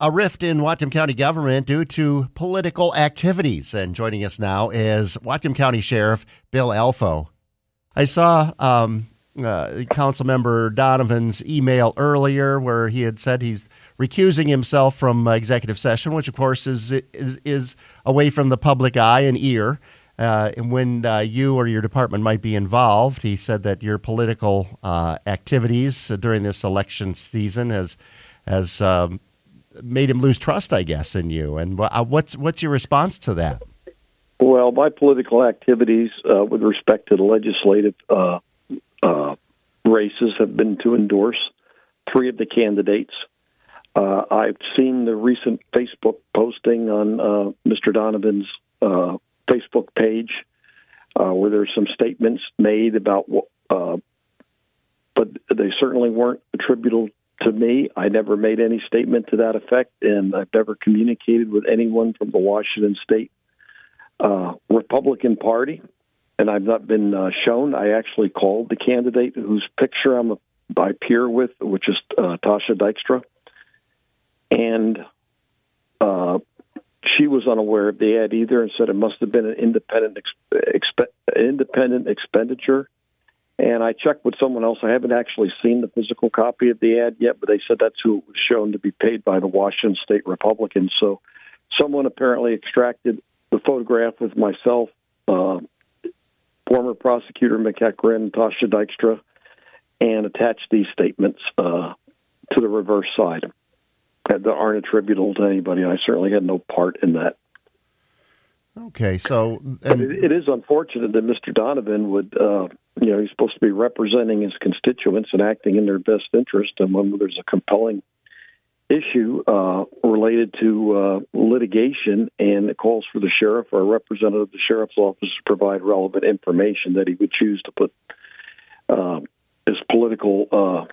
a rift in Whatcom County government due to political activities. And joining us now is Whatcom County Sheriff Bill Elfo. I saw um, uh, Council Member Donovan's email earlier where he had said he's recusing himself from uh, executive session, which of course is, is, is away from the public eye and ear. Uh, and when uh, you or your department might be involved, he said that your political uh, activities during this election season has has um, made him lose trust, I guess, in you. And uh, what's what's your response to that? Well, my political activities uh, with respect to the legislative uh, uh, races have been to endorse three of the candidates. Uh, I've seen the recent Facebook posting on uh, Mr. Donovan's Facebook page where there's some statements made about but they certainly weren't attributable to me. I never made any statement to that effect, and I've never communicated with anyone from the Washington State uh, Republican Party, and I've not been uh, shown. I actually called the candidate whose picture I'm a, I peer with, which is uh, Tawsha Dykstra, and uh, she was unaware of the ad either, and said it must have been an independent exp- independent expenditure and I checked with someone else. I haven't actually seen the physical copy of the ad yet, but they said that's who it was shown to be paid by the Washington State Republicans. So someone apparently extracted the photograph with myself, uh, former prosecutor McEachran, Tawsha Dykstra, and attached these statements uh, to the reverse side that aren't attributable to anybody. I certainly had no part in that. Okay, so and, it, it is unfortunate that Mr. Donovan would, uh, you know, he's supposed to be representing his constituents and acting in their best interest. And when there's a compelling issue uh, related to uh, litigation and it calls for the sheriff or a representative of the sheriff's office to provide relevant information, that he would choose to put uh, his political uh,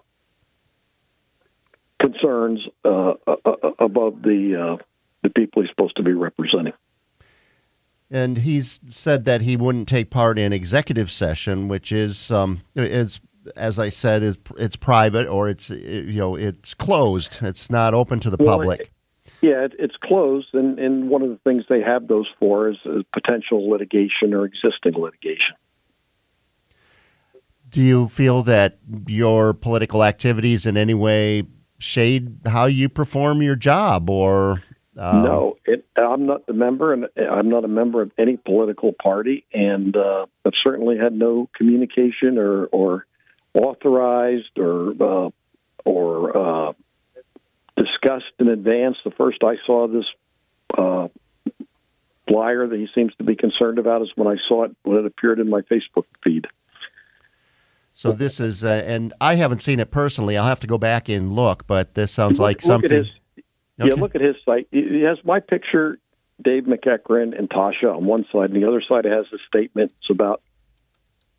concerns uh, above the the people he's supposed to be representing. And he's said that he wouldn't take part in executive session, which is um, is as I said, is it's private or it's you know it's closed. It's not open to the well, public. It, yeah, it, it's closed, and, and one of the things they have those for is, is potential litigation or existing litigation. Do you feel that your political activities in any way shade how you perform your job, or um, no, it, I'm not the member, and I'm not a member of any political party, and uh, I've certainly had no communication or, or authorized or uh, or uh, discussed in advance. The first I saw this uh, flyer that he seems to be concerned about is when I saw it when it appeared in my Facebook feed. So this is, uh, and I haven't seen it personally. I'll have to go back and look, but this sounds look, like something. Okay. Yeah, look at his site. He has my picture, Dave McEachran, and Tawsha on one side, and the other side has a statement. It's about,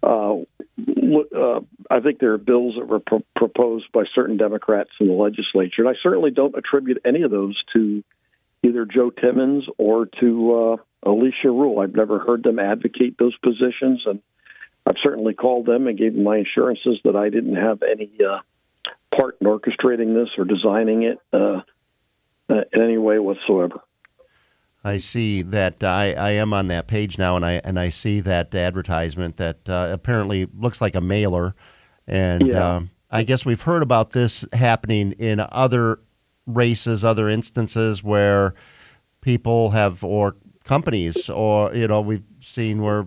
uh, uh, I think there are bills that were pro- proposed by certain Democrats in the legislature, and I certainly don't attribute any of those to either Joe Timmons or to uh, Alicia Rule. I've never heard them advocate those positions, and I've certainly called them and gave them my assurances that I didn't have any uh, part in orchestrating this or designing it. Uh, in any way whatsoever. I see that I, I am on that page now, and I and I see that advertisement that uh, apparently looks like a mailer, and yeah. um, I guess we've heard about this happening in other races, other instances where people have or companies or you know we've seen where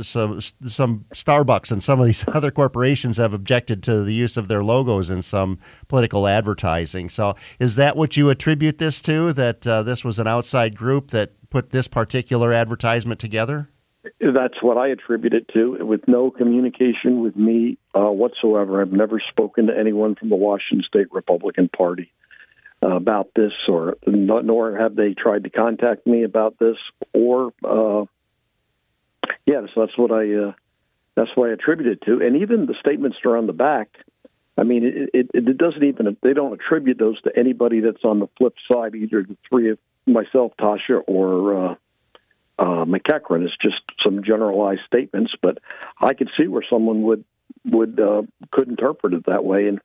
some some Starbucks and some of these other corporations have objected to the use of their logos in some political advertising. So, is that what you attribute this to? That uh, this was an outside group that put this particular advertisement together? That's what I attribute it to, with no communication with me uh, whatsoever. I've never spoken to anyone from the Washington State Republican Party uh, about this, or nor have they tried to contact me about this, or uh, so that's what I uh, that's what I attribute it to, and even the statements that are on the back. I mean, it, it, it doesn't even they don't attribute those to anybody that's on the flip side, either the three of myself, Tawsha, or uh, uh, McEachran. It's just some generalized statements, but I could see where someone would would uh, could interpret it that way, and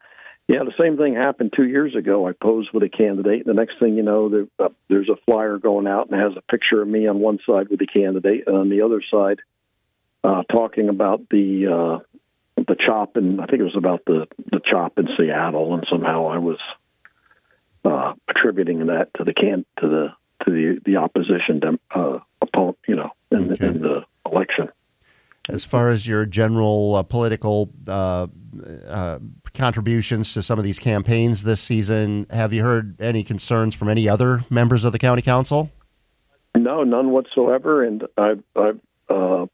Yeah, the same thing happened two years ago. I posed with a candidate. And the next thing you know, there, uh, there's a flyer going out and has a picture of me on one side with the candidate, and on the other side, uh, talking about the uh, the chop, and I think it was about the the chop in Seattle, and somehow I was uh, attributing that to the can to the to the the opposition uh, opponent, you know, in, okay. in the election. As far as your general uh, political uh, uh, contributions to some of these campaigns this season, have you heard any concerns from any other members of the county council? No, none whatsoever. And I've I've, uh,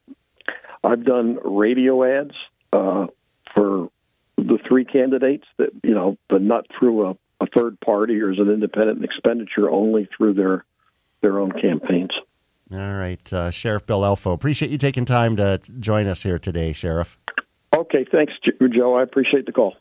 I've done radio ads uh, for the three candidates that you know, but not through a, a third party or as an independent expenditure, only through their their own campaigns. All right, uh, Sheriff Bill Elfo. Appreciate you taking time to join us here today, Sheriff. Okay, thanks, Joe. I appreciate the call.